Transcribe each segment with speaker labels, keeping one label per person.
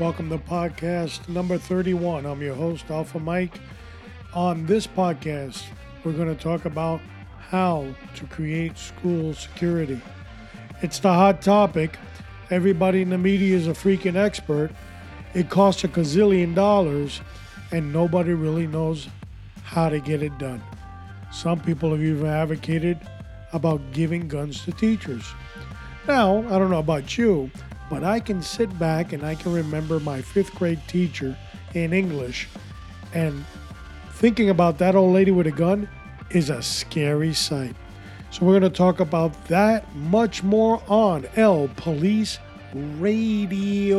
Speaker 1: Welcome to podcast number 31. I'm your host, Alpha Mike. On this podcast, we're going to talk about how to create school security. It's the hot topic. Everybody in the media is a freaking expert. It costs a gazillion dollars, and nobody really knows how to get it done. Some people have even advocated about giving guns to teachers. Now, I don't know about you, but I can sit back and I can remember my fifth grade teacher in English, and thinking about that old lady with a gun is a scary sight. So, we're going to talk about that much more on L Police Radio.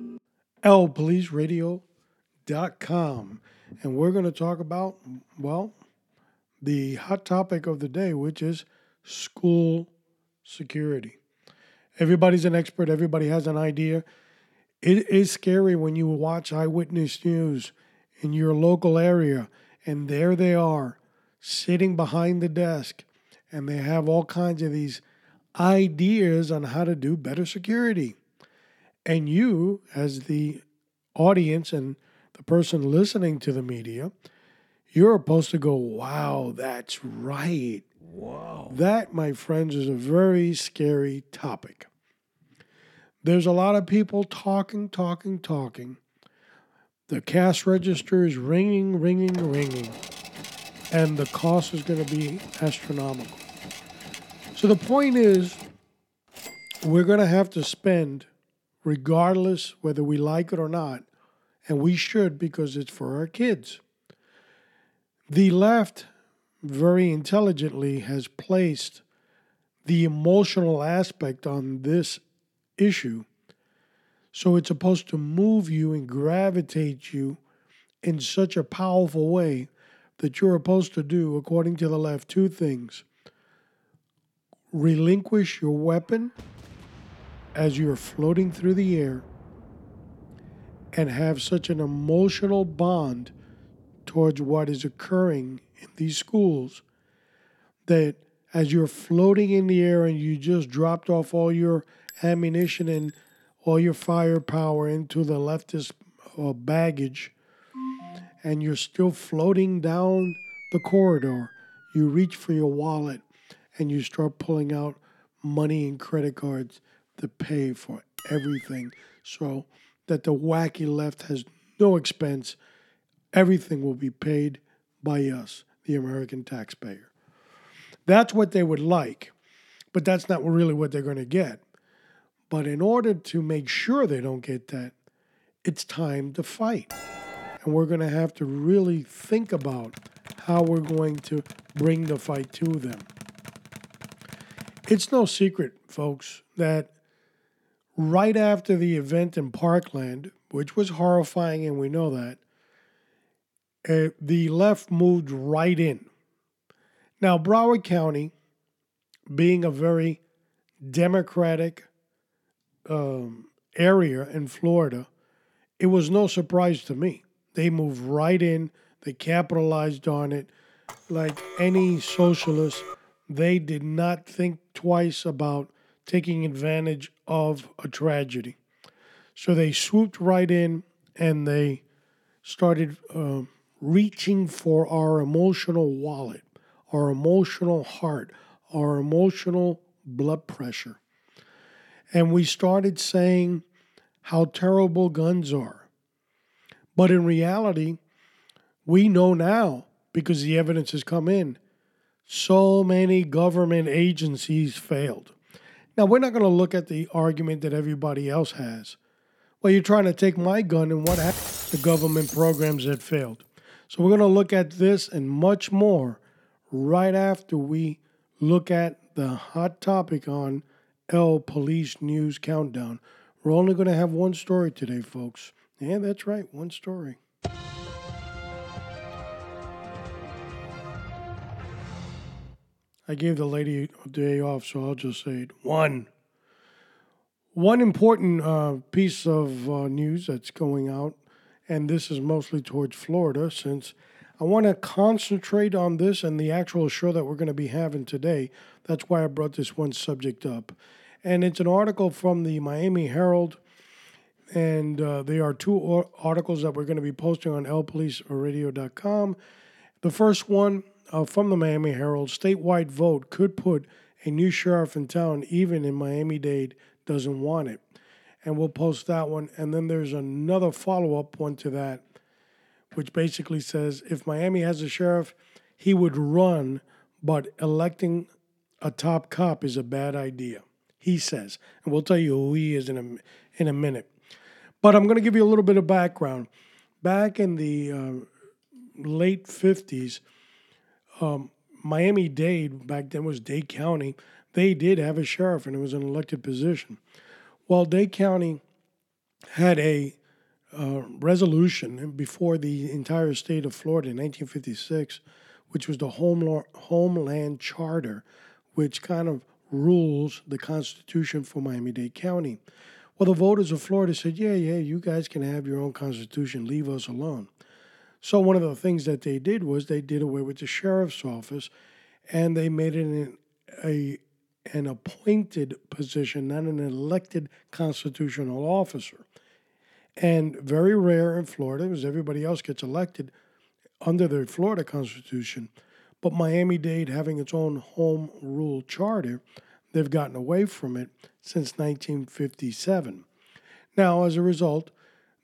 Speaker 1: lpoliceradio.com. And we're going to talk about, well, the hot topic of the day, which is school security. Everybody's an expert, everybody has an idea. It is scary when you watch eyewitness news in your local area, and there they are sitting behind the desk, and they have all kinds of these ideas on how to do better security. And you, as the audience and the person listening to the media, you're supposed to go, wow, that's right. Wow. That, my friends, is a very scary topic. There's a lot of people talking, talking, talking. The cash register is ringing, ringing, ringing. And the cost is going to be astronomical. So the point is, we're going to have to spend, regardless whether we like it or not, and we should because it's for our kids. The left, very intelligently, has placed the emotional aspect on this issue. So it's supposed to move you and gravitate you in such a powerful way that you're supposed to do, according to the left, two things relinquish your weapon as you're floating through the air and have such an emotional bond towards what is occurring in these schools that as you're floating in the air and you just dropped off all your ammunition and all your firepower into the leftist uh, baggage and you're still floating down the corridor, you reach for your wallet and you start pulling out money and credit cards to pay for everything so that the wacky left has no expense. Everything will be paid by us, the American taxpayer. That's what they would like, but that's not really what they're going to get. But in order to make sure they don't get that, it's time to fight. And we're going to have to really think about how we're going to bring the fight to them. It's no secret, folks, that right after the event in Parkland, which was horrifying, and we know that, uh, the left moved right in. Now, Broward County, being a very democratic um, area in Florida, it was no surprise to me. They moved right in, they capitalized on it. Like any socialist, they did not think twice about taking advantage of a tragedy. So they swooped right in and they started uh, reaching for our emotional wallet, our emotional heart, our emotional blood pressure. And we started saying how terrible guns are. But in reality, we know now because the evidence has come in so many government agencies failed. Now, we're not going to look at the argument that everybody else has. Well, you're trying to take my gun, and what happened? The government programs that failed. So, we're going to look at this and much more right after we look at the hot topic on L Police News Countdown. We're only going to have one story today, folks. Yeah, that's right, one story. I gave the lady a day off, so I'll just say it. One. One important uh, piece of uh, news that's going out, and this is mostly towards Florida, since I want to concentrate on this and the actual show that we're going to be having today. That's why I brought this one subject up. And it's an article from the Miami Herald, and uh, there are two articles that we're going to be posting on lpoliceradio.com. The first one uh, from the Miami Herald statewide vote could put a new sheriff in town, even in Miami Dade doesn't want it. And we'll post that one. And then there's another follow up one to that, which basically says if Miami has a sheriff, he would run, but electing a top cop is a bad idea. He says. And we'll tell you who he is in a, in a minute. But I'm going to give you a little bit of background. Back in the uh, late 50s, um, Miami Dade, back then was Dade County, they did have a sheriff and it was an elected position. Well, Dade County had a uh, resolution before the entire state of Florida in 1956, which was the Home, Homeland Charter, which kind of rules the Constitution for Miami Dade County. Well, the voters of Florida said, yeah, yeah, you guys can have your own Constitution, leave us alone. So one of the things that they did was they did away with the sheriff's office, and they made it an, a an appointed position, not an elected constitutional officer. And very rare in Florida, because everybody else gets elected under the Florida Constitution. But Miami Dade having its own home rule charter, they've gotten away from it since 1957. Now, as a result,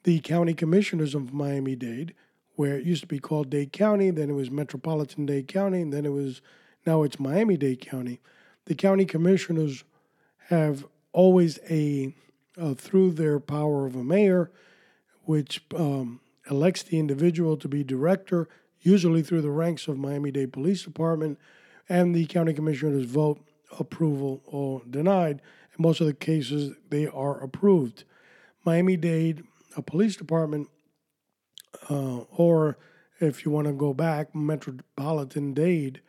Speaker 1: the county commissioners of Miami Dade where it used to be called Dade County, then it was Metropolitan Dade County, and then it was now it's Miami Dade County. The county commissioners have always a uh, through their power of a mayor, which um, elects the individual to be director, usually through the ranks of Miami Dade Police Department, and the county commissioners vote approval or denied. In most of the cases, they are approved. Miami Dade a Police Department uh, or if you want to go back, Metropolitan Dade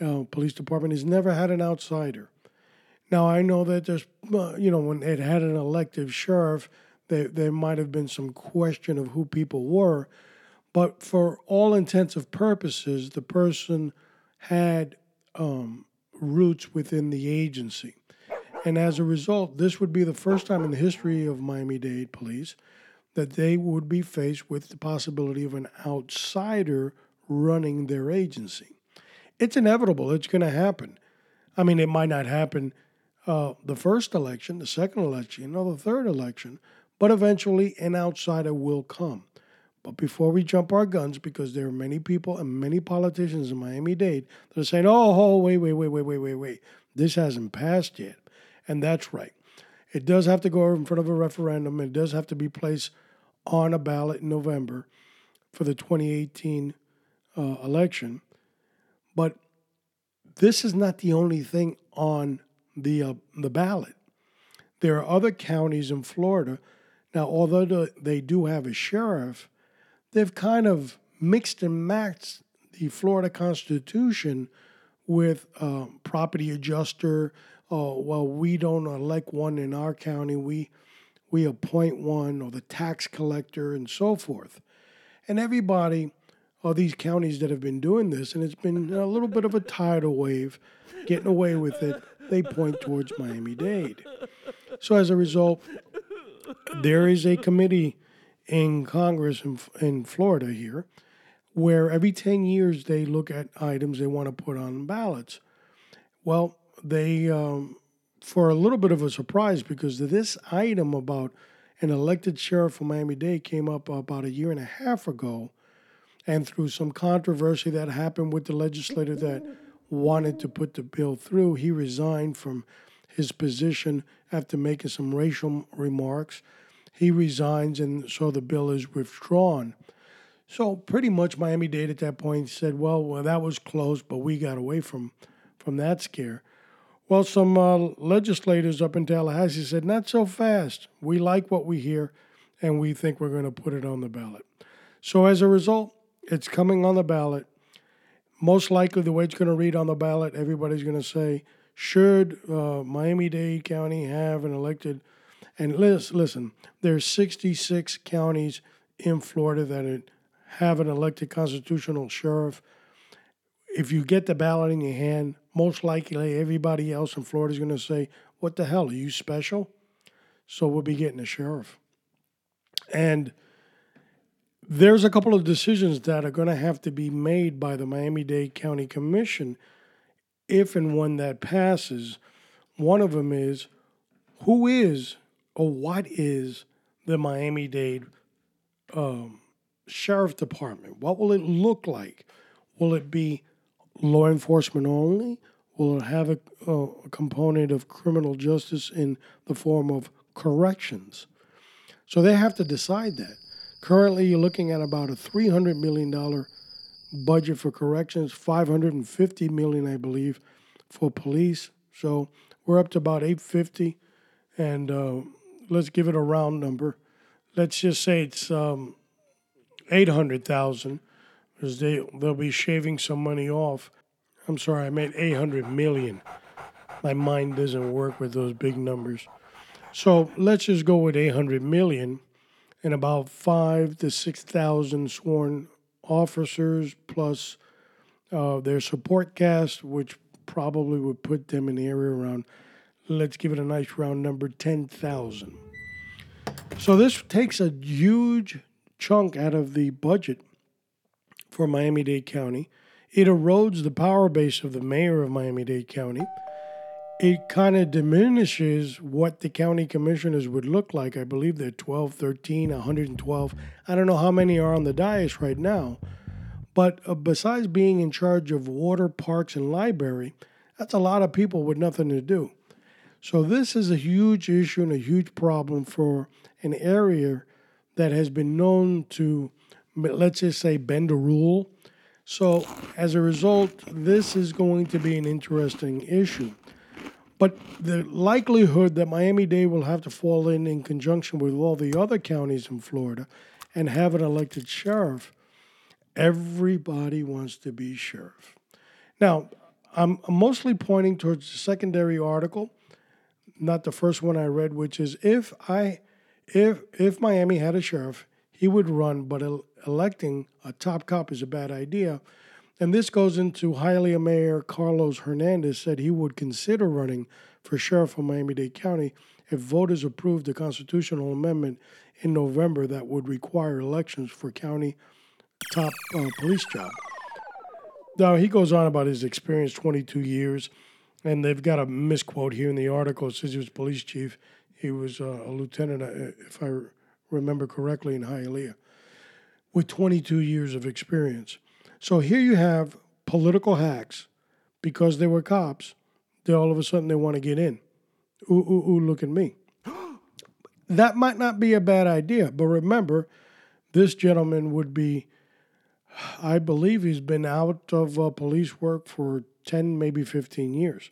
Speaker 1: uh, Police Department has never had an outsider. Now I know that there's, uh, you know, when it had an elective sheriff, there there might have been some question of who people were, but for all intensive purposes, the person had um, roots within the agency, and as a result, this would be the first time in the history of Miami Dade Police that they would be faced with the possibility of an outsider running their agency. It's inevitable, it's going to happen. I mean, it might not happen uh, the first election, the second election, or the third election, but eventually an outsider will come. But before we jump our guns, because there are many people and many politicians in Miami Dade that are saying, oh, oh, wait, wait, wait, wait, wait, wait, wait, this hasn't passed yet. And that's right. It does have to go in front of a referendum. It does have to be placed on a ballot in November for the 2018 uh, election. But this is not the only thing on the uh, the ballot. There are other counties in Florida. Now, although they do have a sheriff, they've kind of mixed and matched the Florida Constitution with uh, property adjuster. Uh, well, we don't elect one in our county. We we appoint one, or the tax collector, and so forth. And everybody, all these counties that have been doing this, and it's been a little bit of a tidal wave, getting away with it. They point towards Miami Dade. So as a result, there is a committee in Congress in, in Florida here where every 10 years they look at items they want to put on ballots. Well, they, um, for a little bit of a surprise, because this item about an elected sheriff from Miami Dade came up about a year and a half ago. And through some controversy that happened with the legislator that wanted to put the bill through, he resigned from his position after making some racial remarks. He resigns, and so the bill is withdrawn. So pretty much Miami Dade at that point said, "Well, well, that was close, but we got away from from that scare." Well, some uh, legislators up in Tallahassee said, "Not so fast. We like what we hear, and we think we're going to put it on the ballot." So as a result, it's coming on the ballot. Most likely, the way it's going to read on the ballot, everybody's going to say, "Should uh, Miami-Dade County have an elected?" And listen, there's 66 counties in Florida that have an elected constitutional sheriff. If you get the ballot in your hand, most likely everybody else in Florida is going to say, What the hell? Are you special? So we'll be getting a sheriff. And there's a couple of decisions that are going to have to be made by the Miami Dade County Commission if and when that passes. One of them is who is or what is the Miami Dade um, Sheriff Department? What will it look like? Will it be law enforcement only? Will it have a, a component of criminal justice in the form of corrections? So they have to decide that. Currently, you're looking at about a $300 million budget for corrections, 550 million, I believe, for police. So we're up to about 850, and uh, let's give it a round number. Let's just say it's um, 800,000, because they they'll be shaving some money off. I'm sorry, I meant 800 million. My mind doesn't work with those big numbers. So let's just go with 800 million and about five to 6,000 sworn officers plus uh, their support cast, which probably would put them in the area around, let's give it a nice round number, 10,000. So this takes a huge chunk out of the budget for Miami Dade County. It erodes the power base of the mayor of Miami Dade County. It kind of diminishes what the county commissioners would look like. I believe they're 12, 13, 112. I don't know how many are on the dais right now. But uh, besides being in charge of water, parks, and library, that's a lot of people with nothing to do. So this is a huge issue and a huge problem for an area that has been known to, let's just say, bend a rule. So as a result, this is going to be an interesting issue. But the likelihood that Miami Dade will have to fall in in conjunction with all the other counties in Florida and have an elected sheriff, everybody wants to be sheriff. Now, I'm mostly pointing towards the secondary article, not the first one I read, which is if I if if Miami had a sheriff, he would run, but electing a top cop is a bad idea. And this goes into Hialeah Mayor Carlos Hernandez said he would consider running for sheriff of Miami-Dade County if voters approved the constitutional amendment in November that would require elections for county top uh, police job. Now he goes on about his experience, 22 years, and they've got a misquote here in the article. It says he was police chief he was uh, a lieutenant, uh, if I remember correctly, in Hialeah, with 22 years of experience. So here you have political hacks because they were cops. They all of a sudden they want to get in. Ooh, ooh, ooh, look at me. that might not be a bad idea, but remember, this gentleman would be, I believe he's been out of uh, police work for 10, maybe 15 years.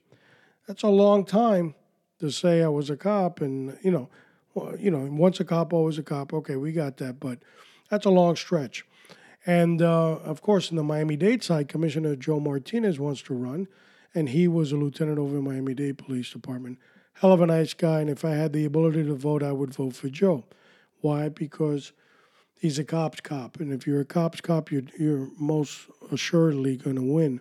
Speaker 1: That's a long time to say I was a cop, and you know, you know, once a cop, always a cop. Okay, we got that, but that's a long stretch. And uh, of course, in the Miami Dade side, Commissioner Joe Martinez wants to run, and he was a lieutenant over in Miami Dade Police Department. Hell of a nice guy, and if I had the ability to vote, I would vote for Joe. Why? Because he's a cop's cop, and if you're a cop's cop, you're, you're most assuredly going to win,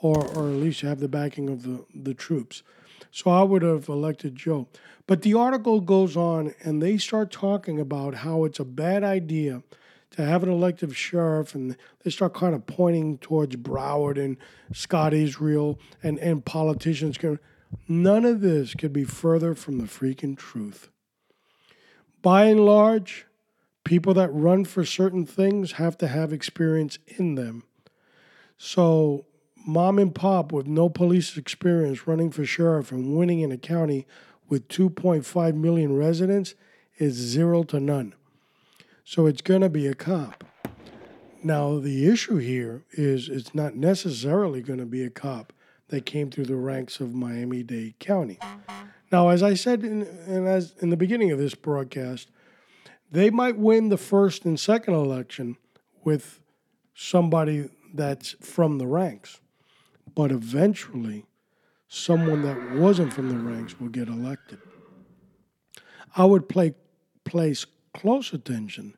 Speaker 1: or or at least have the backing of the the troops. So I would have elected Joe. But the article goes on, and they start talking about how it's a bad idea to have an elective sheriff, and they start kind of pointing towards Broward and Scott Israel and and politicians. None of this could be further from the freaking truth. By and large, people that run for certain things have to have experience in them. So, mom and pop with no police experience running for sheriff and winning in a county with 2.5 million residents is zero to none. So, it's going to be a cop. Now, the issue here is it's not necessarily going to be a cop that came through the ranks of Miami Dade County. Now, as I said in, and as in the beginning of this broadcast, they might win the first and second election with somebody that's from the ranks, but eventually, someone that wasn't from the ranks will get elected. I would play, place close attention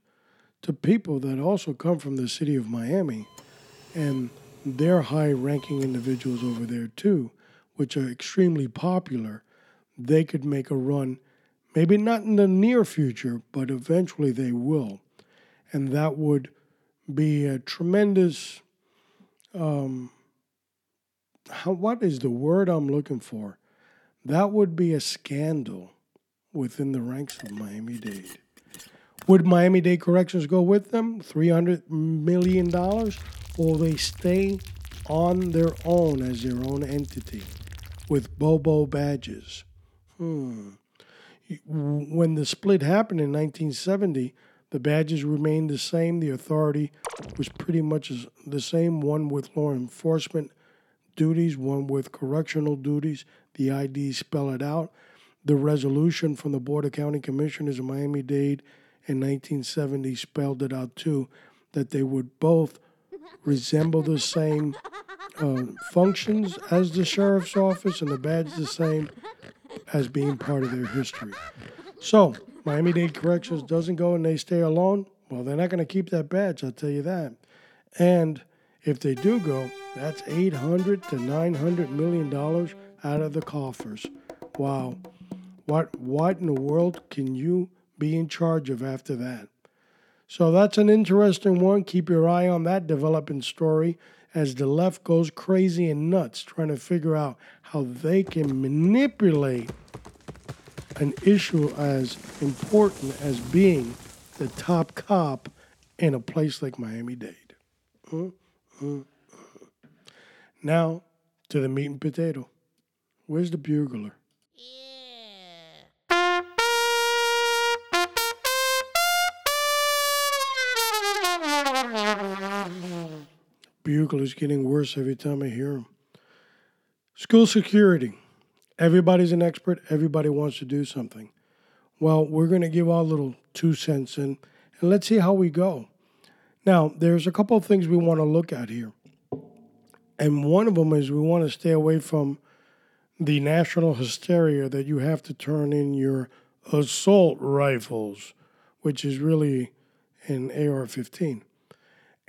Speaker 1: to people that also come from the city of Miami and they're high ranking individuals over there too, which are extremely popular. They could make a run, maybe not in the near future, but eventually they will. And that would be a tremendous, um, what is the word I'm looking for? That would be a scandal within the ranks of Miami Dade. Would Miami Dade Corrections go with them? $300 million? Or they stay on their own as their own entity with Bobo badges? Hmm. When the split happened in 1970, the badges remained the same. The authority was pretty much the same one with law enforcement duties, one with correctional duties. The IDs spell it out. The resolution from the Board of County Commissioners of Miami Dade in 1970 spelled it out too, that they would both resemble the same uh, functions as the sheriff's office and the badge the same as being part of their history. So, Miami Dade Corrections doesn't go and they stay alone. Well, they're not going to keep that badge, I'll tell you that. And if they do go, that's 800 to 900 million dollars out of the coffers. Wow. What what in the world can you be in charge of after that? So that's an interesting one. Keep your eye on that developing story as the left goes crazy and nuts trying to figure out how they can manipulate an issue as important as being the top cop in a place like Miami Dade. Mm, mm. Now to the meat and potato. Where's the bugler? Bugle is getting worse every time I hear him. School security. Everybody's an expert. Everybody wants to do something. Well, we're going to give our little two cents in, and let's see how we go. Now, there's a couple of things we want to look at here. And one of them is we want to stay away from the national hysteria that you have to turn in your assault rifles, which is really an AR 15,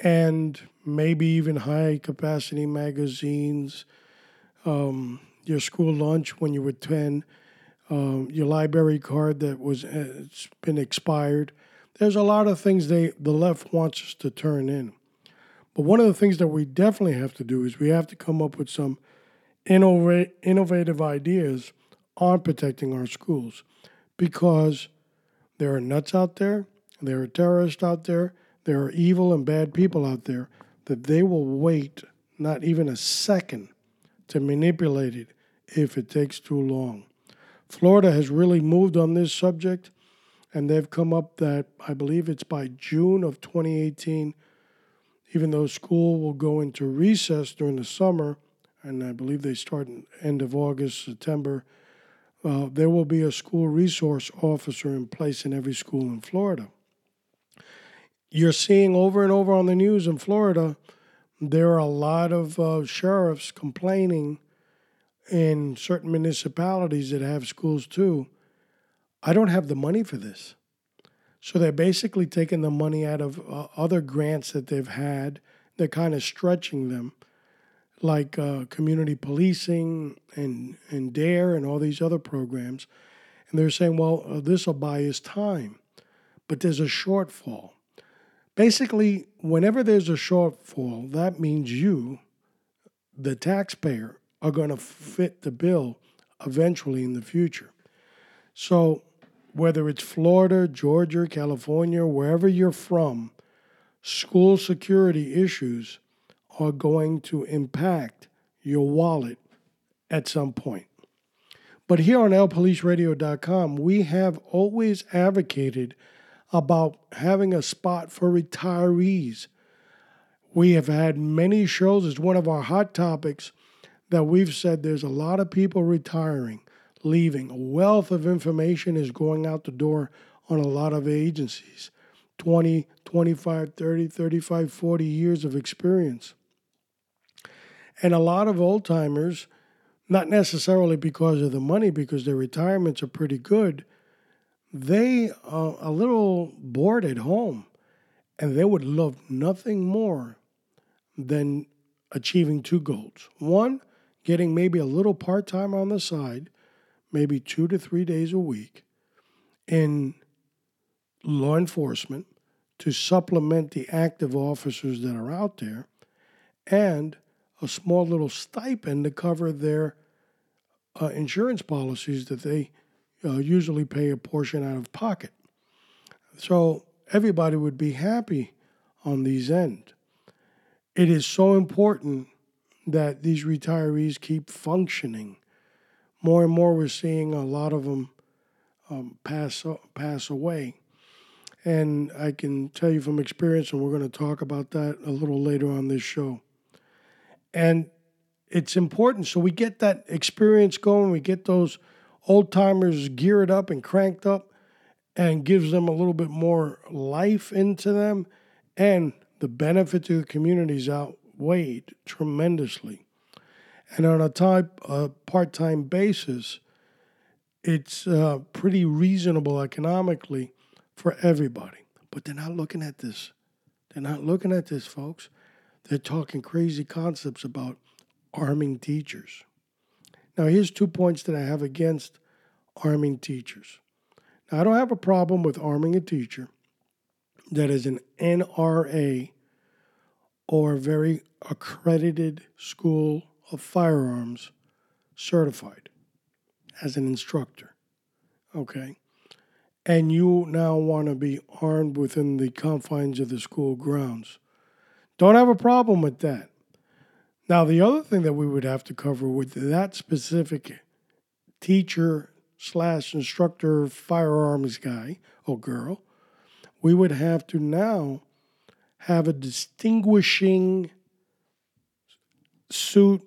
Speaker 1: and maybe even high capacity magazines, um, your school lunch when you were 10, um, your library card that was uh, it's been expired. There's a lot of things they the left wants us to turn in. But one of the things that we definitely have to do is we have to come up with some innova- innovative ideas on protecting our schools because there are nuts out there, there are terrorists out there, there are evil and bad people out there that they will wait not even a second to manipulate it if it takes too long. Florida has really moved on this subject, and they've come up that I believe it's by June of 2018 even though school will go into recess during the summer, and I believe they start in end of August, September, uh, there will be a school resource officer in place in every school in Florida. you're seeing over and over on the news in Florida, there are a lot of uh, sheriffs complaining in certain municipalities that have schools too. I don't have the money for this. So they're basically taking the money out of uh, other grants that they've had. They're kind of stretching them, like uh, community policing and, and DARE and all these other programs. And they're saying, well, uh, this will buy us time. But there's a shortfall. Basically, whenever there's a shortfall, that means you, the taxpayer, are going to fit the bill eventually in the future. So, whether it's Florida, Georgia, California, wherever you're from, school security issues are going to impact your wallet at some point. But here on lpoliceradio.com, we have always advocated about having a spot for retirees. We have had many shows, it's one of our hot topics that we've said there's a lot of people retiring, leaving. A wealth of information is going out the door on a lot of agencies 20, 25, 30, 35, 40 years of experience. And a lot of old timers, not necessarily because of the money, because their retirements are pretty good, they are a little bored at home and they would love nothing more than achieving two goals. One, getting maybe a little part time on the side, maybe two to three days a week in law enforcement to supplement the active officers that are out there, and a small little stipend to cover their uh, insurance policies that they uh, usually pay a portion out of pocket. So everybody would be happy on these end. It is so important that these retirees keep functioning. More and more, we're seeing a lot of them um, pass pass away, and I can tell you from experience, and we're going to talk about that a little later on this show. And it's important so we get that experience going, we get those old timers geared up and cranked up, and gives them a little bit more life into them, and the benefit to the communities outweighed tremendously. And on a type a part-time basis, it's uh, pretty reasonable economically for everybody. But they're not looking at this. They're not looking at this, folks. They're talking crazy concepts about arming teachers. Now, here's two points that I have against arming teachers. Now, I don't have a problem with arming a teacher that is an NRA or very accredited school of firearms certified as an instructor. Okay. And you now want to be armed within the confines of the school grounds. Don't have a problem with that. Now, the other thing that we would have to cover with that specific teacher slash instructor firearms guy or girl, we would have to now have a distinguishing suit,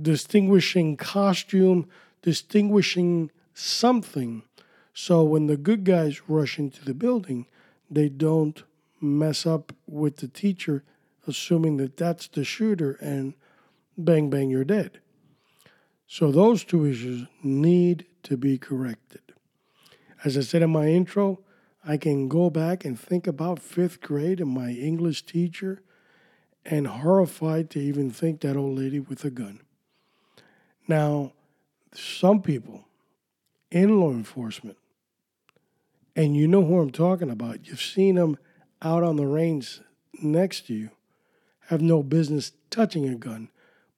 Speaker 1: distinguishing costume, distinguishing something. So when the good guys rush into the building, they don't mess up with the teacher, assuming that that's the shooter, and bang, bang, you're dead. So those two issues need to be corrected. As I said in my intro, I can go back and think about fifth grade and my English teacher and horrified to even think that old lady with a gun. Now, some people in law enforcement, and you know who I'm talking about, you've seen them out on the range next to you have no business touching a gun,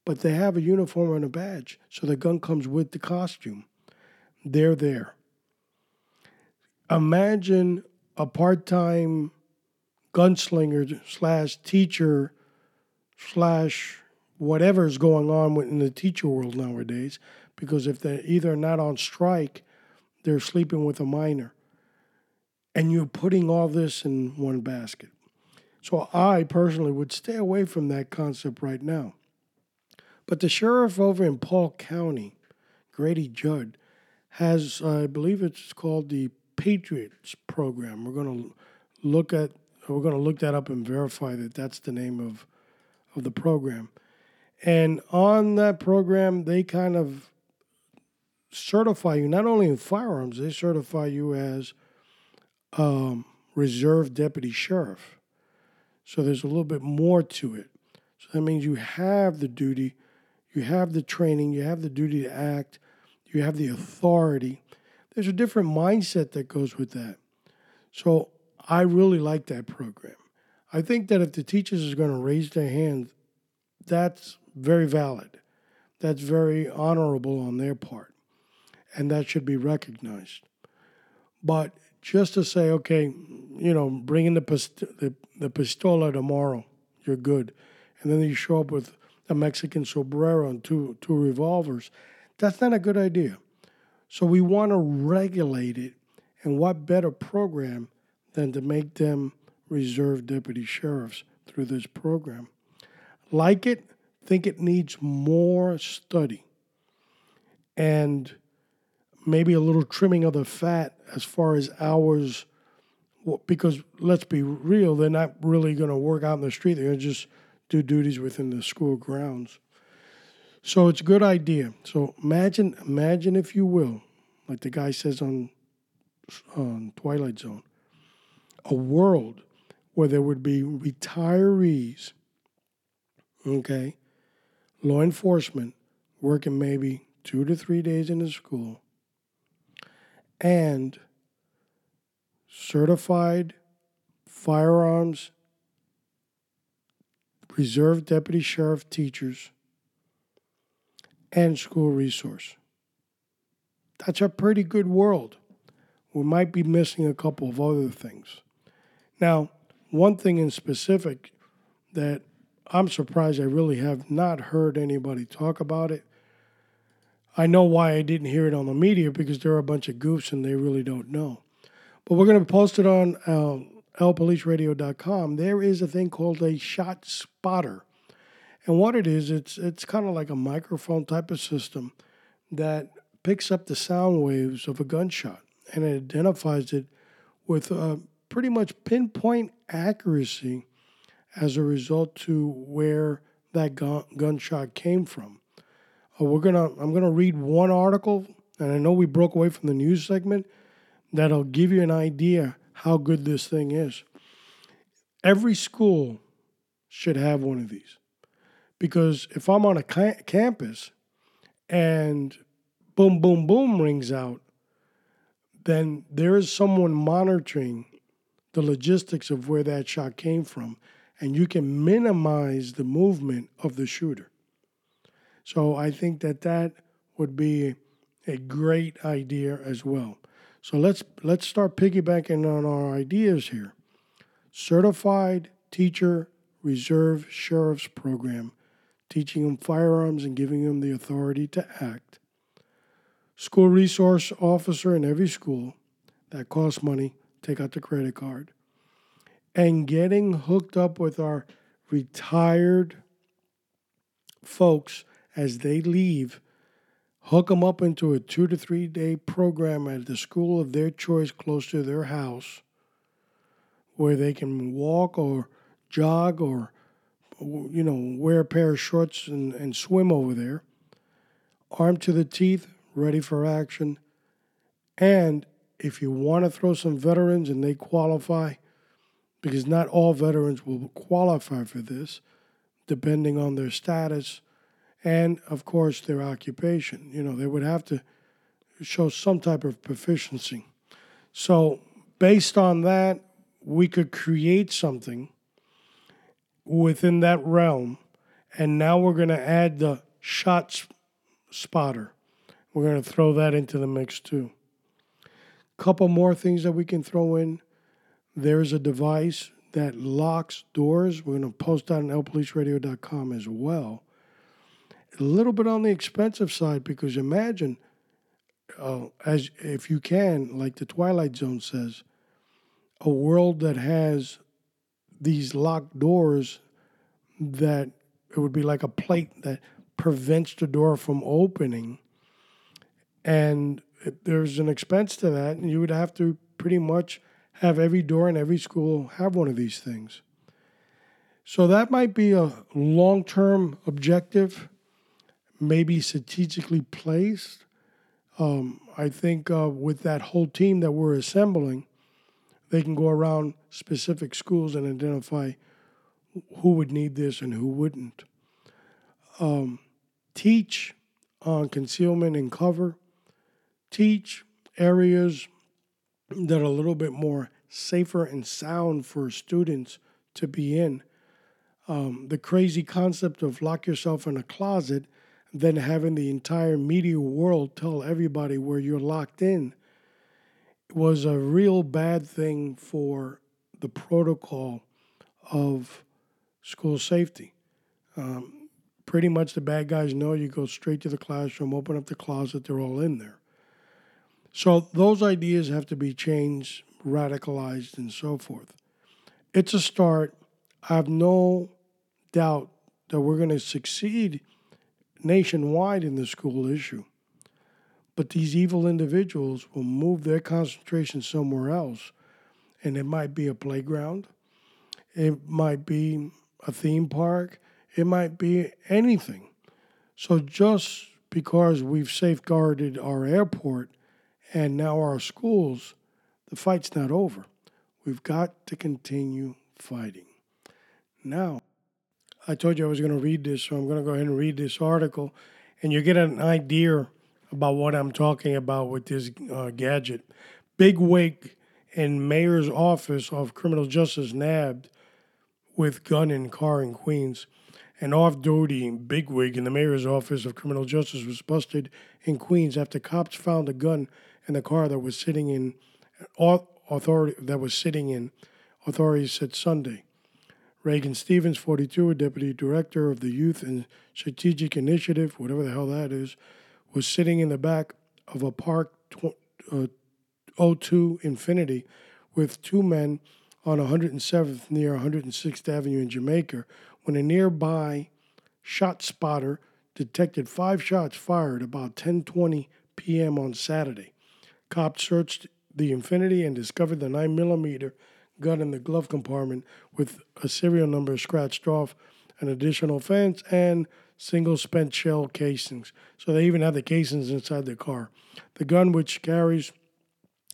Speaker 1: but they have a uniform and a badge, so the gun comes with the costume. They're there. Imagine a part time gunslinger slash teacher slash whatever is going on in the teacher world nowadays, because if they're either not on strike, they're sleeping with a minor and you're putting all this in one basket. So I personally would stay away from that concept right now. But the sheriff over in Polk County, Grady Judd, has, I believe it's called the Patriots program. We're going to look at we're going to look that up and verify that that's the name of of the program. And on that program, they kind of certify you not only in firearms, they certify you as um, reserve deputy sheriff. So there's a little bit more to it. So that means you have the duty, you have the training, you have the duty to act, you have the authority. There's a different mindset that goes with that. So I really like that program. I think that if the teachers is going to raise their hand, that's very valid. That's very honorable on their part. And that should be recognized. But just to say, okay, you know, bring in the, pist- the, the pistola tomorrow, you're good. And then you show up with a Mexican sombrero and two, two revolvers, that's not a good idea. So we want to regulate it. And what better program than to make them reserve deputy sheriffs through this program? Like it, think it needs more study and maybe a little trimming of the fat as far as hours. Because let's be real, they're not really going to work out in the street. They're going to just do duties within the school grounds. So it's a good idea. So imagine, imagine if you will, like the guy says on on Twilight Zone, a world where there would be retirees, okay, law enforcement working maybe two to three days in the school, and certified firearms reserve deputy sheriff teachers and school resource. That's a pretty good world. We might be missing a couple of other things. Now, one thing in specific that I'm surprised I really have not heard anybody talk about it. I know why I didn't hear it on the media because there are a bunch of goofs and they really don't know. But we're going to post it on uh, lpoliceradio.com. There is a thing called a shot spotter. And what it is, it's it's kind of like a microphone type of system that picks up the sound waves of a gunshot and it identifies it with uh, pretty much pinpoint accuracy as a result to where that gun, gunshot came from. Uh, we're gonna I'm gonna read one article, and I know we broke away from the news segment. That'll give you an idea how good this thing is. Every school should have one of these because if I'm on a ca- campus and boom, boom, boom rings out, then there is someone monitoring the logistics of where that shot came from, and you can minimize the movement of the shooter. So I think that that would be a great idea as well. So let's let's start piggybacking on our ideas here. Certified teacher reserve sheriff's program, teaching them firearms and giving them the authority to act. School resource officer in every school that costs money, take out the credit card. And getting hooked up with our retired folks as they leave, hook them up into a two to three day program at the school of their choice close to their house where they can walk or jog or you know wear a pair of shorts and, and swim over there armed to the teeth ready for action. And if you want to throw some veterans and they qualify because not all veterans will qualify for this depending on their status and of course their occupation. You know they would have to show some type of proficiency. So based on that we could create something within that realm and now we're going to add the shot spotter. We're going to throw that into the mix too. Couple more things that we can throw in there's a device that locks doors. We're going to post that on lpoliceradio.com as well. A little bit on the expensive side because imagine uh, as if you can like the twilight zone says a world that has these locked doors that it would be like a plate that prevents the door from opening. And there's an expense to that and you would have to pretty much have every door in every school have one of these things. So that might be a long term objective, maybe strategically placed. Um, I think uh, with that whole team that we're assembling, they can go around specific schools and identify who would need this and who wouldn't. Um, teach on concealment and cover. Teach areas that a little bit more safer and sound for students to be in. Um, the crazy concept of lock yourself in a closet, then having the entire media world tell everybody where you're locked in was a real bad thing for the protocol of school safety. Um, pretty much the bad guys know you go straight to the classroom, open up the closet, they're all in there. So those ideas have to be changed, radicalized, and so forth. It's a start. I have no doubt that we're going to succeed nationwide in the school issue. But these evil individuals will move their concentration somewhere else. And it might be a playground, it might be a theme park, it might be anything. So just because we've safeguarded our airport and now our schools, the fight's not over. We've got to continue fighting. Now, I told you I was going to read this, so I'm going to go ahead and read this article, and you get an idea about what I'm talking about with this uh, gadget. Big wig in mayor's office of criminal justice nabbed with gun in car in Queens. An off-duty bigwig in the mayor's office of criminal justice was busted in Queens after cops found a gun in the car that was sitting in authority that was sitting in. Authorities said Sunday. Reagan Stevens, 42, a deputy director of the Youth and Strategic Initiative, whatever the hell that is, was sitting in the back of a Park tw- uh, 02 Infiniti with two men on 107th near 106th Avenue in Jamaica when a nearby ShotSpotter detected five shots fired about 10:20 p.m. on Saturday. Cops searched the Infiniti and discovered the 9mm gun in the glove compartment with a serial number scratched off, an additional fence, and single spent shell casings. So they even had the casings inside the car. The gun, which carries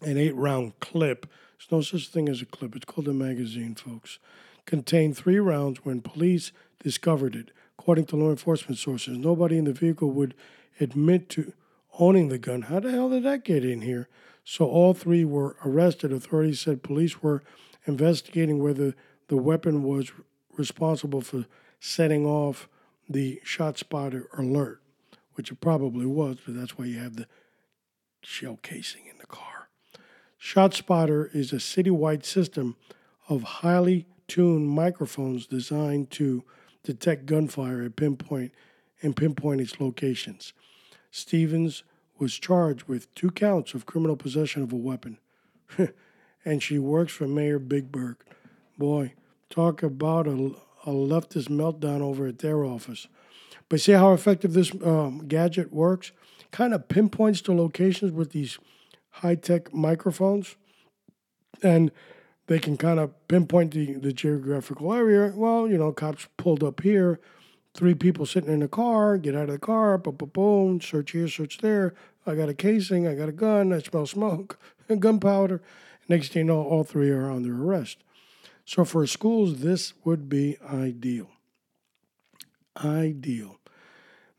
Speaker 1: an eight round clip, there's no such thing as a clip, it's called a magazine, folks, contained three rounds when police discovered it. According to law enforcement sources, nobody in the vehicle would admit to owning the gun. How the hell did that get in here? So all three were arrested. Authorities said police were investigating whether the weapon was responsible for setting off the ShotSpotter alert, which it probably was, but that's why you have the shell casing in the car. ShotSpotter is a citywide system of highly tuned microphones designed to detect gunfire at pinpoint and pinpoint its locations. Stevens was charged with two counts of criminal possession of a weapon. and she works for Mayor Bigberg. Boy, talk about a, a leftist meltdown over at their office. But see how effective this um, gadget works? Kind of pinpoints the locations with these high tech microphones. And they can kind of pinpoint the, the geographical area. Well, you know, cops pulled up here, three people sitting in a car, get out of the car, boom, boom, boom, search here, search there. I got a casing, I got a gun, I smell smoke, gunpowder. Next thing you know, all three are under arrest. So for schools, this would be ideal. Ideal.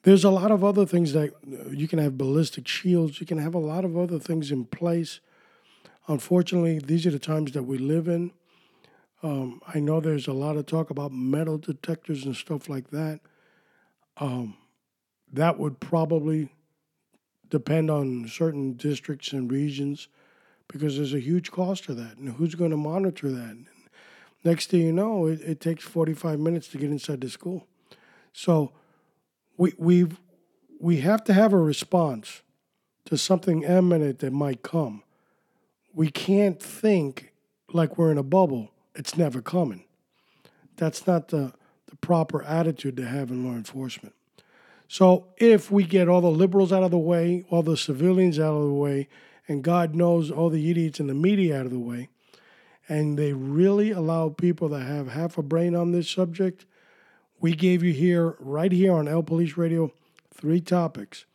Speaker 1: There's a lot of other things that uh, you can have ballistic shields, you can have a lot of other things in place. Unfortunately, these are the times that we live in. Um, I know there's a lot of talk about metal detectors and stuff like that. Um, that would probably depend on certain districts and regions because there's a huge cost to that. And who's going to monitor that? Next thing you know, it, it takes 45 minutes to get inside the school. So we, we we have to have a response to something imminent that might come. We can't think like we're in a bubble. It's never coming. That's not the, the proper attitude to have in law enforcement. So if we get all the liberals out of the way, all the civilians out of the way, and God knows all the idiots in the media out of the way, and they really allow people that have half a brain on this subject. We gave you here, right here on El Police Radio, three topics.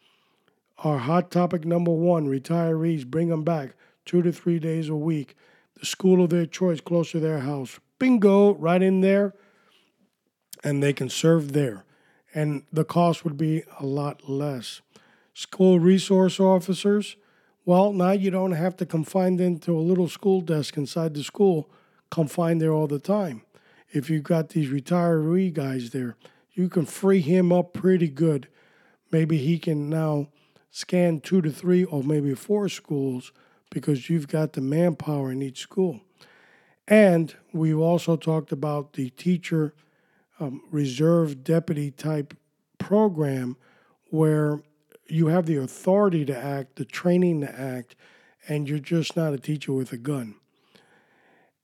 Speaker 1: Our hot topic number one retirees, bring them back two to three days a week. The school of their choice, close to their house. Bingo, right in there. And they can serve there. And the cost would be a lot less. School resource officers, well, now you don't have to confine them to a little school desk inside the school, confined there all the time. If you've got these retiree guys there, you can free him up pretty good. Maybe he can now scan two to three or maybe four schools because you've got the manpower in each school. And we've also talked about the teacher um, reserve deputy type program where you have the authority to act, the training to act, and you're just not a teacher with a gun.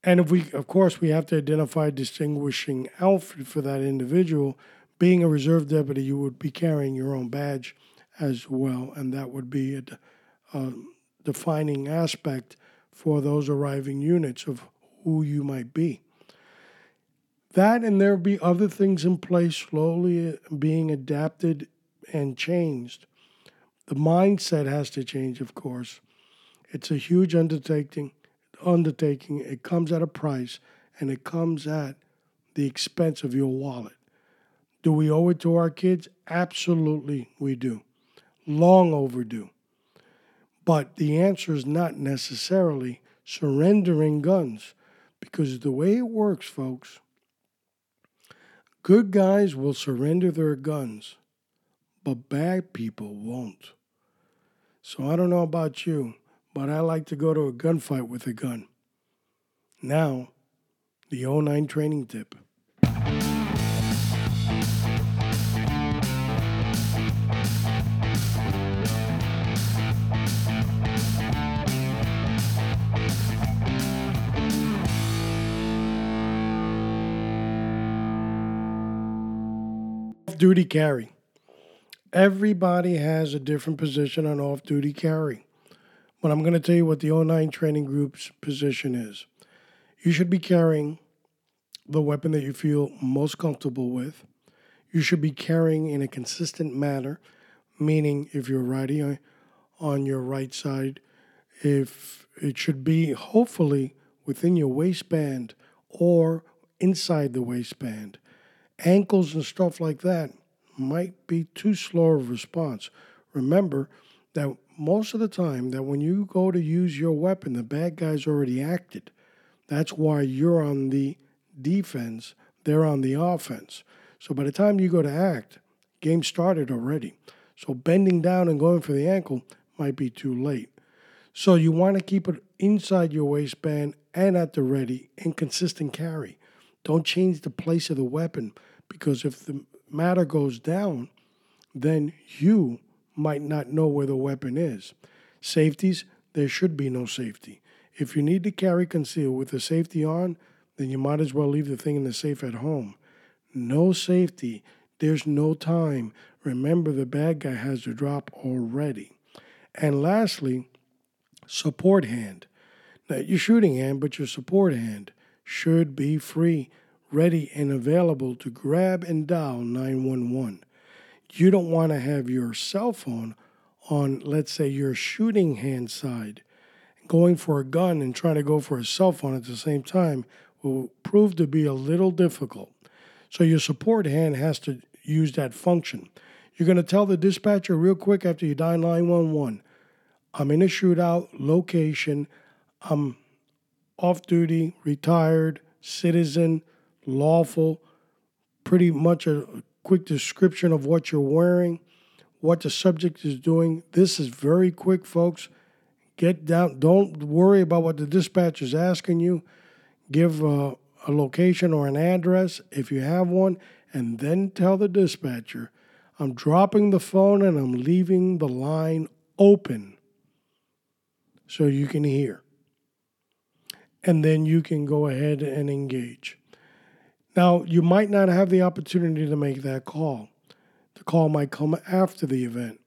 Speaker 1: And if we, of course, we have to identify distinguishing outfit for that individual. Being a reserve deputy, you would be carrying your own badge as well, and that would be a, a defining aspect for those arriving units of who you might be. That and there'll be other things in place slowly being adapted and changed. The mindset has to change, of course. It's a huge undertaking. Undertaking. It comes at a price, and it comes at the expense of your wallet. Do we owe it to our kids? Absolutely, we do. Long overdue. But the answer is not necessarily surrendering guns, because the way it works, folks, good guys will surrender their guns, but bad people won't. So I don't know about you, but I like to go to a gunfight with a gun. Now, the 09 training tip. Off duty carry. Everybody has a different position on off duty carry. But I'm going to tell you what the 09 training group's position is. You should be carrying the weapon that you feel most comfortable with. You should be carrying in a consistent manner, meaning if you're riding on your right side, if it should be hopefully within your waistband or inside the waistband. Ankles and stuff like that might be too slow of response. Remember that most of the time that when you go to use your weapon, the bad guy's already acted. That's why you're on the defense, they're on the offense. So by the time you go to act, game started already. So bending down and going for the ankle might be too late. So you want to keep it inside your waistband and at the ready and consistent carry. Don't change the place of the weapon because if the matter goes down, then you might not know where the weapon is. Safeties, there should be no safety. If you need to carry conceal with the safety on, then you might as well leave the thing in the safe at home. No safety, there's no time. Remember, the bad guy has the drop already. And lastly, support hand. Not your shooting hand, but your support hand should be free, ready, and available to grab and dial 911. You don't want to have your cell phone on, let's say, your shooting hand side. Going for a gun and trying to go for a cell phone at the same time will prove to be a little difficult. So your support hand has to use that function. You're going to tell the dispatcher real quick after you dial 911 I'm in a shootout location. I'm off duty, retired, citizen, lawful, pretty much a quick description of what you're wearing, what the subject is doing. This is very quick, folks. Get down. Don't worry about what the dispatcher is asking you. Give a, a location or an address if you have one, and then tell the dispatcher, I'm dropping the phone and I'm leaving the line open so you can hear. And then you can go ahead and engage. Now, you might not have the opportunity to make that call. The call might come after the event.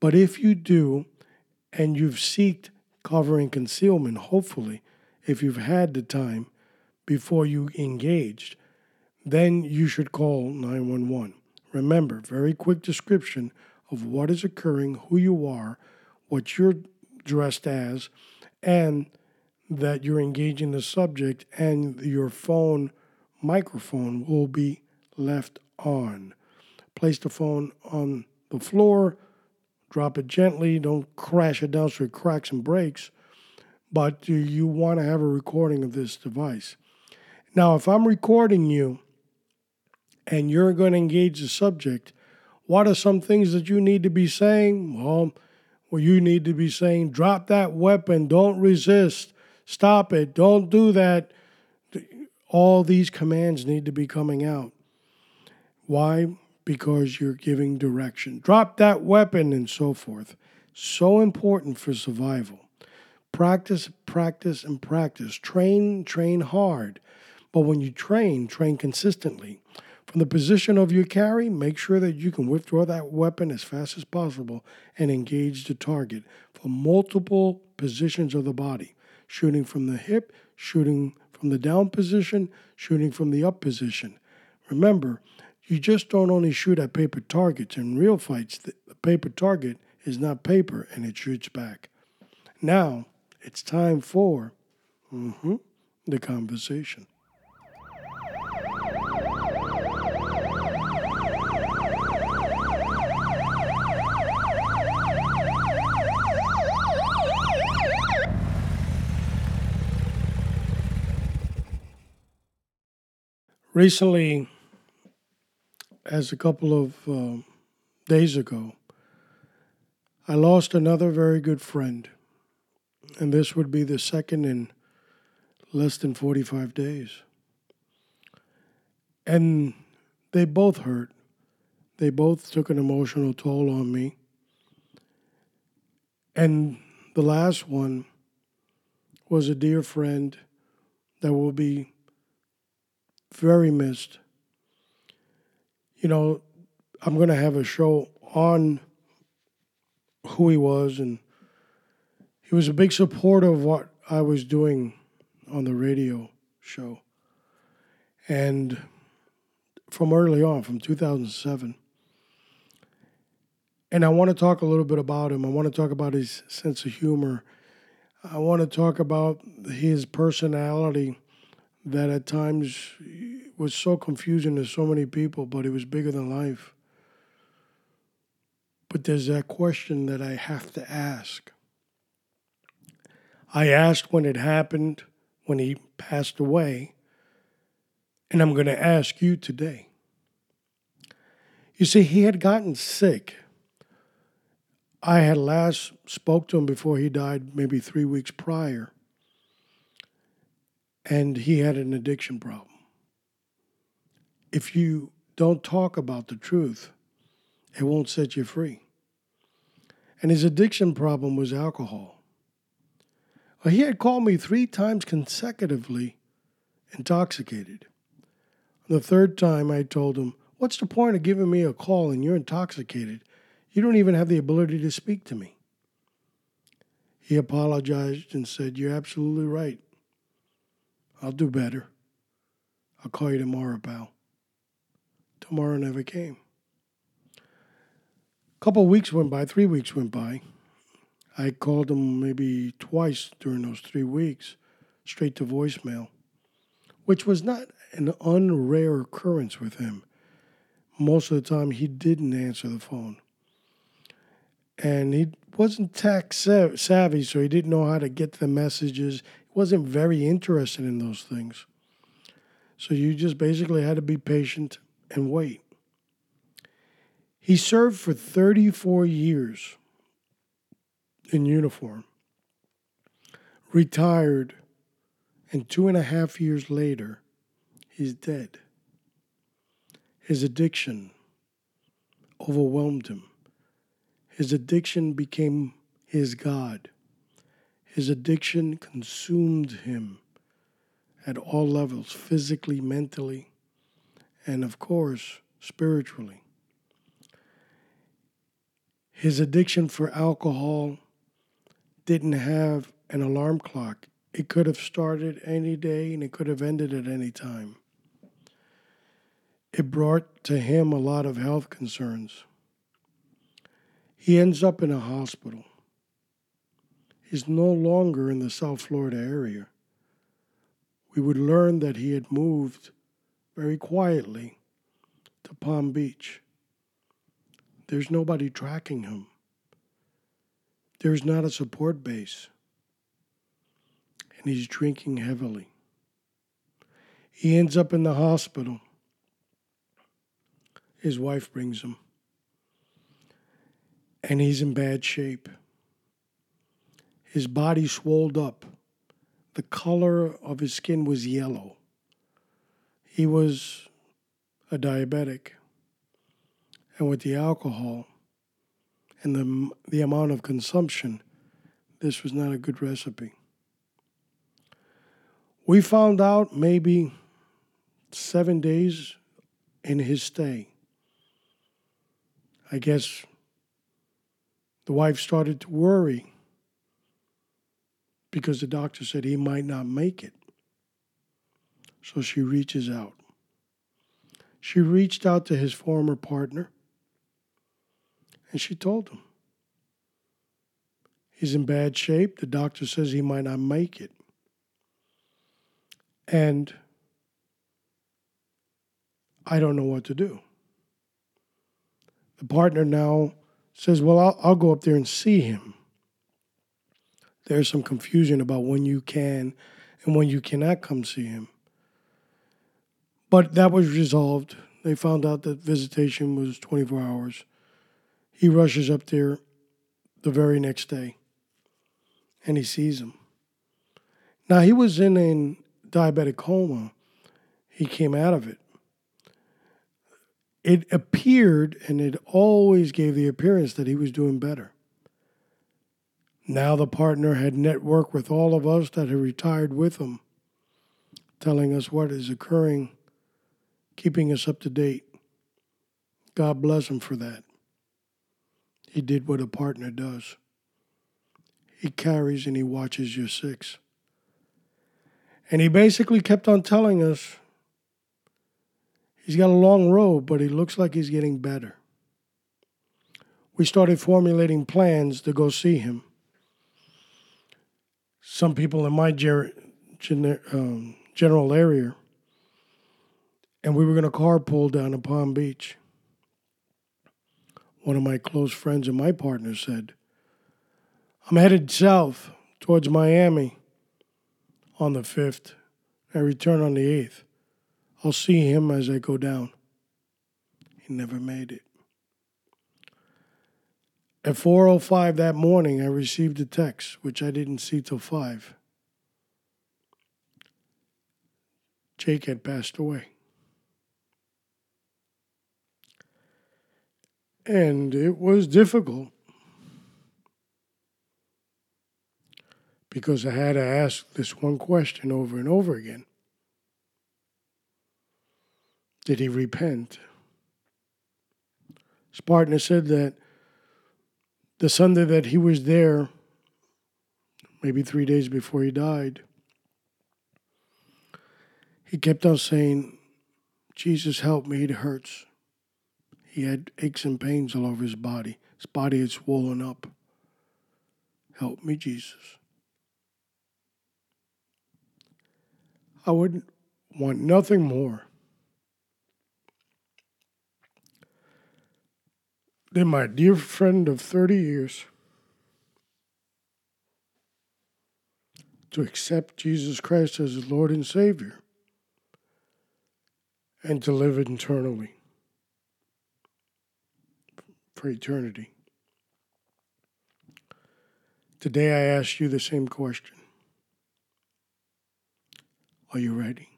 Speaker 1: But if you do, and you've seeked cover and concealment, hopefully, if you've had the time before you engaged, then you should call 911. Remember, very quick description of what is occurring, who you are, what you're dressed as, and that you're engaging the subject, and your phone microphone will be left on. Place the phone on the floor, drop it gently, don't crash it down so it cracks and breaks, but you, want to have a recording of this device. Now, if I'm recording you and you're going to engage the subject, what are some things that you need to be saying? Well, well, you need to be saying, drop that weapon, don't resist, stop it, don't do that. All these commands need to be coming out. Why? Because you're giving direction. Drop that weapon and so forth. So important for survival. Practice, practice, and practice. Train, train hard. But when you train, train consistently. From the position of your carry, make sure that you can withdraw that weapon as fast as possible and engage the target from multiple positions of the body, shooting from the hip, shooting from the down position, shooting from the up position. Remember, you just don't only shoot at paper targets. In real fights, the paper target is not paper and it shoots back. Now, it's time for mhm, the conversation. Recently, as a couple of um, days ago, I lost another very good friend. And this would be the second in less than 45 days. And they both hurt. They both took an emotional toll on me. And the last one was a dear friend that will be very missed. You know, I'm going to have a show on who he was, and he was a big supporter of what I was doing on the radio show. And from early on, from 2007. And I want to talk a little bit about him. I want to talk about his sense of humor. I want to talk about his personality that at times was so confusing to so many people, but it was bigger than life. But there's that question that I have to ask. I asked when it happened, when he passed away, and I'm going to ask you today. You see, he had gotten sick. I had last spoke to him before he died, maybe three weeks prior and he had an addiction problem. If you don't talk about the truth, it won't set you free. And his addiction problem was alcohol. Well, he had called me three times consecutively intoxicated. The third time I told him, What's the point of giving me a call and you're intoxicated? You don't even have the ability to speak to me. He apologized and said, You're absolutely right. I'll do better. I'll call you tomorrow, pal. Tomorrow never came. A couple weeks went by, three weeks went by. I called him maybe twice during those three weeks, straight to voicemail, which was not an unrare occurrence with him. Most of the time, he didn't answer the phone. And he wasn't tech savvy, so he didn't know how to get the messages wasn't very interested in those things. So you just basically had to be patient and wait. He served for 34 years in uniform, retired, and two and a half years later, he's dead. His addiction overwhelmed him. His addiction became his God. His addiction consumed him at all levels physically, mentally, and of course, spiritually. His addiction for alcohol didn't have an alarm clock it could have started any day and it could have ended at any time. It brought to him a lot of health concerns. He ends up in a hospital. He's no longer in the South Florida area. We would learn that he had moved very quietly to Palm Beach. There's nobody tracking him. There's not a support base. And he's drinking heavily. He ends up in the hospital. His wife brings him. And he's in bad shape. His body swelled up. The color of his skin was yellow. He was a diabetic. And with the alcohol and the, the amount of consumption, this was not a good recipe. We found out maybe seven days in his stay. I guess the wife started to worry because the doctor said he might not make it. So she reaches out. She reached out to his former partner and she told him he's in bad shape. The doctor says he might not make it. And I don't know what to do. The partner now says, Well, I'll, I'll go up there and see him. There's some confusion about when you can and when you cannot come see him. But that was resolved. They found out that visitation was 24 hours. He rushes up there the very next day and he sees him. Now, he was in a diabetic coma. He came out of it. It appeared and it always gave the appearance that he was doing better. Now the partner had networked with all of us that had retired with him, telling us what is occurring, keeping us up to date. God bless him for that. He did what a partner does. He carries and he watches your six. And he basically kept on telling us he's got a long road, but he looks like he's getting better. We started formulating plans to go see him. Some people in my ger- gener- um, general area, and we were going to carpool down to Palm Beach. One of my close friends and my partner said, I'm headed south towards Miami on the 5th. I return on the 8th. I'll see him as I go down. He never made it. At 4:05 that morning, I received a text which I didn't see till 5. Jake had passed away. And it was difficult because I had to ask this one question over and over again Did he repent? Spartan said that the Sunday that he was there, maybe three days before he died, he kept on saying, Jesus, help me, it hurts. He had aches and pains all over his body. His body had swollen up. Help me, Jesus. I would want nothing more than my dear friend of 30 years to accept Jesus Christ as Lord and Savior and to live eternally for eternity. Today I ask you the same question. Are you ready?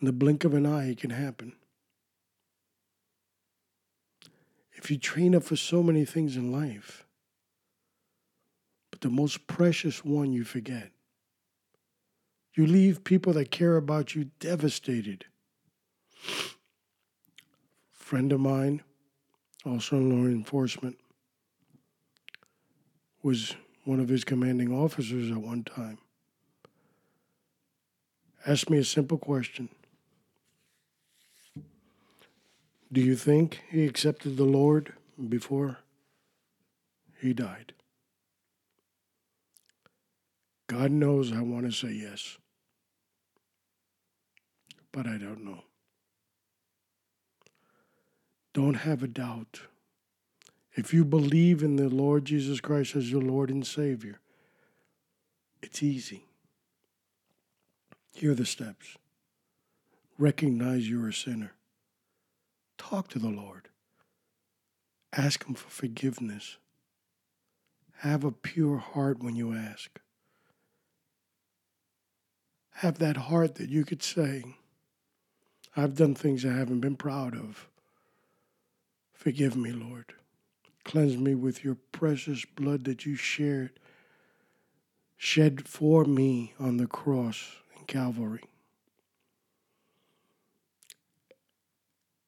Speaker 1: In the blink of an eye, it can happen. If you train up for so many things in life, but the most precious one you forget, you leave people that care about you devastated. Friend of mine, also in law enforcement, was one of his commanding officers at one time, asked me a simple question Do you think he accepted the Lord before he died? God knows I want to say yes, but I don't know. Don't have a doubt. If you believe in the Lord Jesus Christ as your Lord and Savior, it's easy. Here are the steps. Recognize you're a sinner. Talk to the Lord. Ask Him for forgiveness. Have a pure heart when you ask. Have that heart that you could say, I've done things I haven't been proud of. Forgive me, Lord. Cleanse me with your precious blood that you shared, shed for me on the cross in Calvary.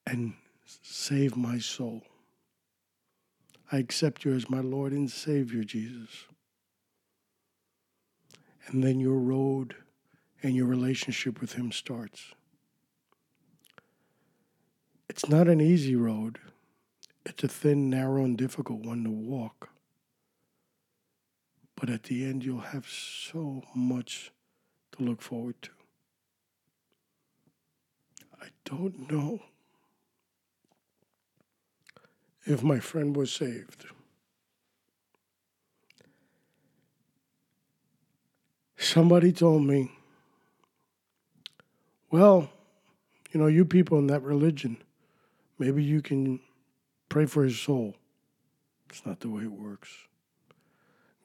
Speaker 1: And save my soul. I accept you as my Lord and Savior, Jesus. And then your road and your relationship with Him starts. It's not an easy road, it's a thin, narrow, and difficult one to walk. But at the end, you'll have so much to look forward to. I don't know if my friend was saved. Somebody told me, well, you know, you people in that religion, maybe you can pray for his soul. It's not the way it works.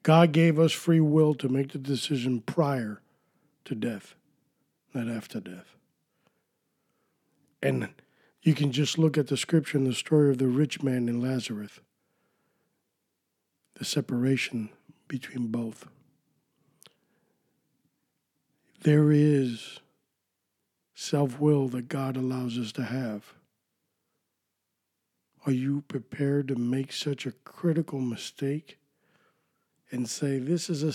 Speaker 1: God gave us free will to make the decision prior to death, not after death. And you can just look at the scripture and the story of the rich man and Lazarus, the separation between both. There is self will that God allows us to have. Are you prepared to make such a critical mistake and say, This is a,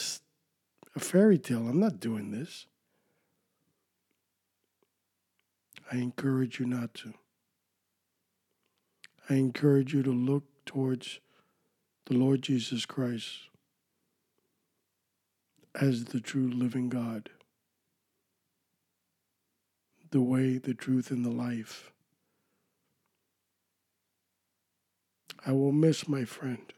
Speaker 1: a fairy tale? I'm not doing this. I encourage you not to. I encourage you to look towards the Lord Jesus Christ as the true living God, the way, the truth, and the life. I will miss my friend.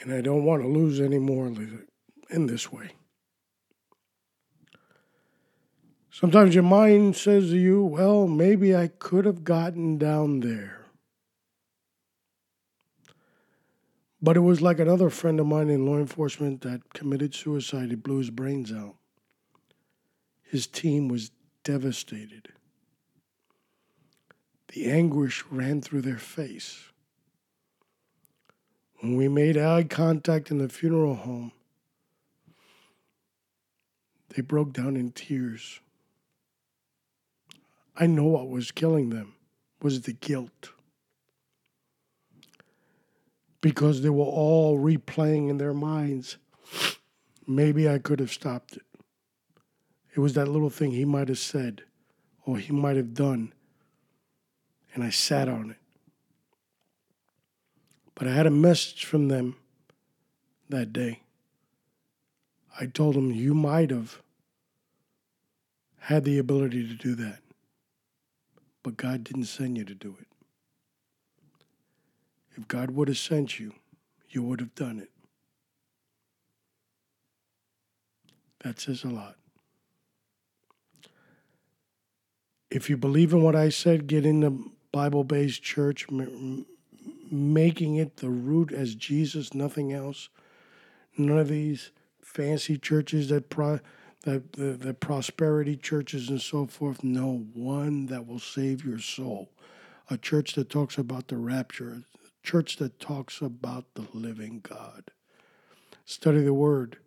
Speaker 1: And I don't want to lose any more in this way. Sometimes your mind says to you, well, maybe I could have gotten down there. But it was like another friend of mine in law enforcement that committed suicide. He blew his brains out. His team was devastated. The anguish ran through their face. When we made eye contact in the funeral home, they broke down in tears. I know what was killing them was the guilt. Because they were all replaying in their minds, maybe I could have stopped it. It was that little thing he might have said or he might have done. And I sat on it. But I had a message from them that day. I told them, You might have had the ability to do that but God didn't send you to do it. If God would have sent you, you would have done it. That says a lot. If you believe in what I said, get in the Bible based church, making it the root as Jesus, nothing else. None of these fancy churches that the, the, the prosperity churches and so forth. No, one that will save your soul. A church that talks about the rapture, a church that talks about the living God. Study the Word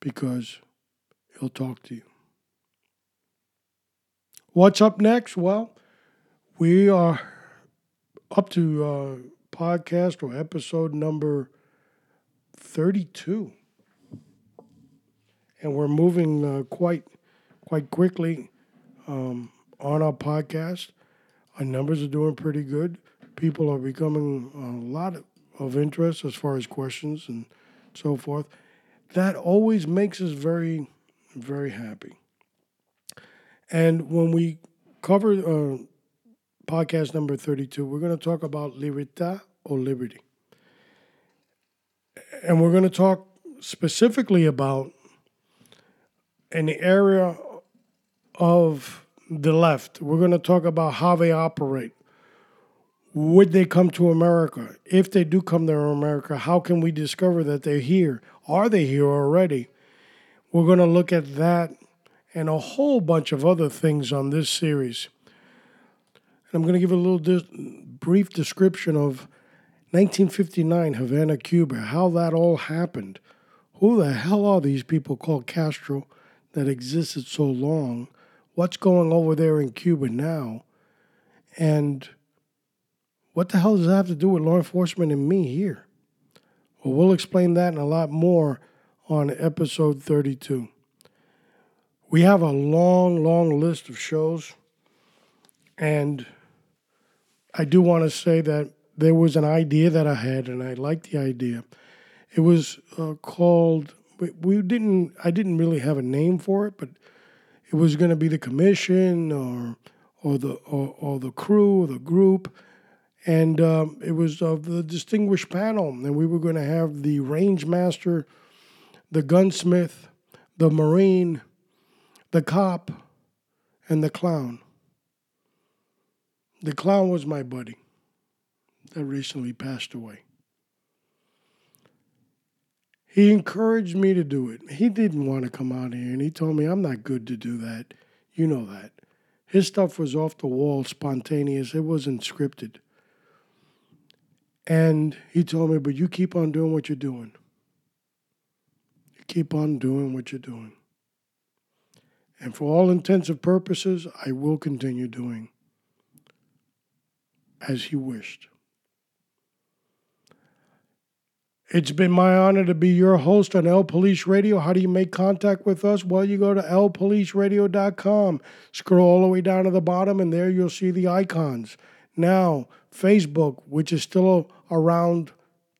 Speaker 1: because He'll talk to you. What's up next? Well, we are up to uh, podcast or episode number 32. And we're moving uh, quite quite quickly um, on our podcast. Our numbers are doing pretty good. People are becoming a lot of interest as far as questions and so forth. That always makes us very, very happy. And when we cover uh, podcast number 32, we're going to talk about libertad or liberty. And we're going to talk specifically about an area of the left. We're going to talk about how they operate. Would they come to America? If they do come to America, how can we discover that they're here? Are they here already? We're going to look at that and a whole bunch of other things on this series. And I'm going to give a little dis- brief description of 1959 Havana, Cuba, how that all happened. Who the hell are these people called Castro that existed so long? What's going over there in Cuba now? And what the hell does that have to do with law enforcement and me here? Well, we'll explain that and a lot more on episode 32. We have a long, long list of shows, and I do want to say that there was an idea that I had, and I liked the idea. It was uh, called. We didn't. I didn't really have a name for it, but it was going to be the commission or or the or, or the crew or the group, and um, it was of the distinguished panel, and we were going to have the range master, the gunsmith, the marine, the cop, and the clown. The clown was my buddy that recently passed away. He encouraged me to do it. He didn't want to come out here, and he told me, I'm not good to do that. You know that. His stuff was off the wall, spontaneous, it wasn't scripted. And he told me, but you keep on doing what you're doing. You keep on doing what you're doing. And for all intents and purposes, I will continue doing as he wished. It's been my honor to be your host on L Police Radio. How do you make contact with us? Well, you go to lpoliceradio.com, scroll all the way down to the bottom, and there you'll see the icons. Now, Facebook, which is still around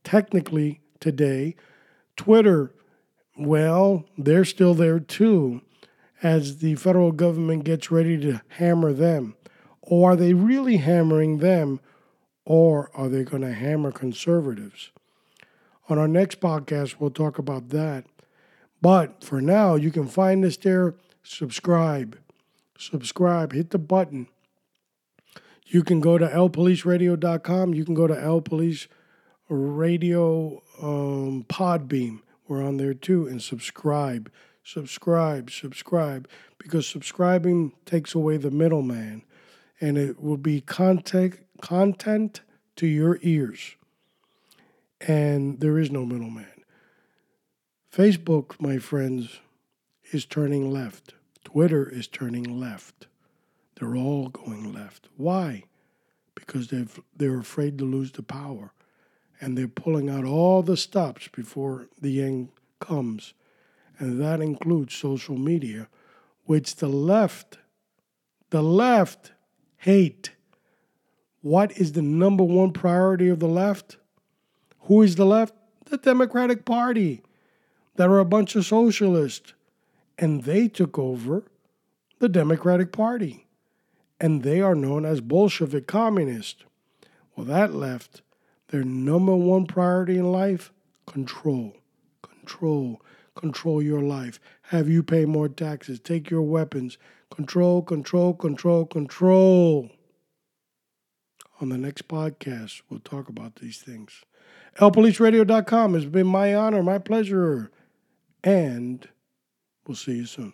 Speaker 1: technically today, Twitter, well, they're still there too, as the federal government gets ready to hammer them. Or are they really hammering them, or are they going to hammer conservatives? On our next podcast, we'll talk about that. But for now, you can find us there. Subscribe. Subscribe. Hit the button. You can go to lpoliceradio.com. You can go to lpolice radio um, Podbean. We're on there too. And subscribe. Subscribe. Subscribe. Because subscribing takes away the middleman. And it will be content, content to your ears and there is no middleman. Facebook, my friends, is turning left. Twitter is turning left. They're all going left. Why? Because they've, they're afraid to lose the power. And they're pulling out all the stops before the end comes. And that includes social media, which the left, the left hate. What is the number one priority of the left? Who is the left? The Democratic Party. That are a bunch of socialists. And they took over the Democratic Party. And they are known as Bolshevik communists. Well, that left their number one priority in life control. Control. Control your life. Have you pay more taxes. Take your weapons. Control, control, control, control. On the next podcast, we'll talk about these things lpoliceradio.com. It's been my honor, my pleasure, and we'll see you soon.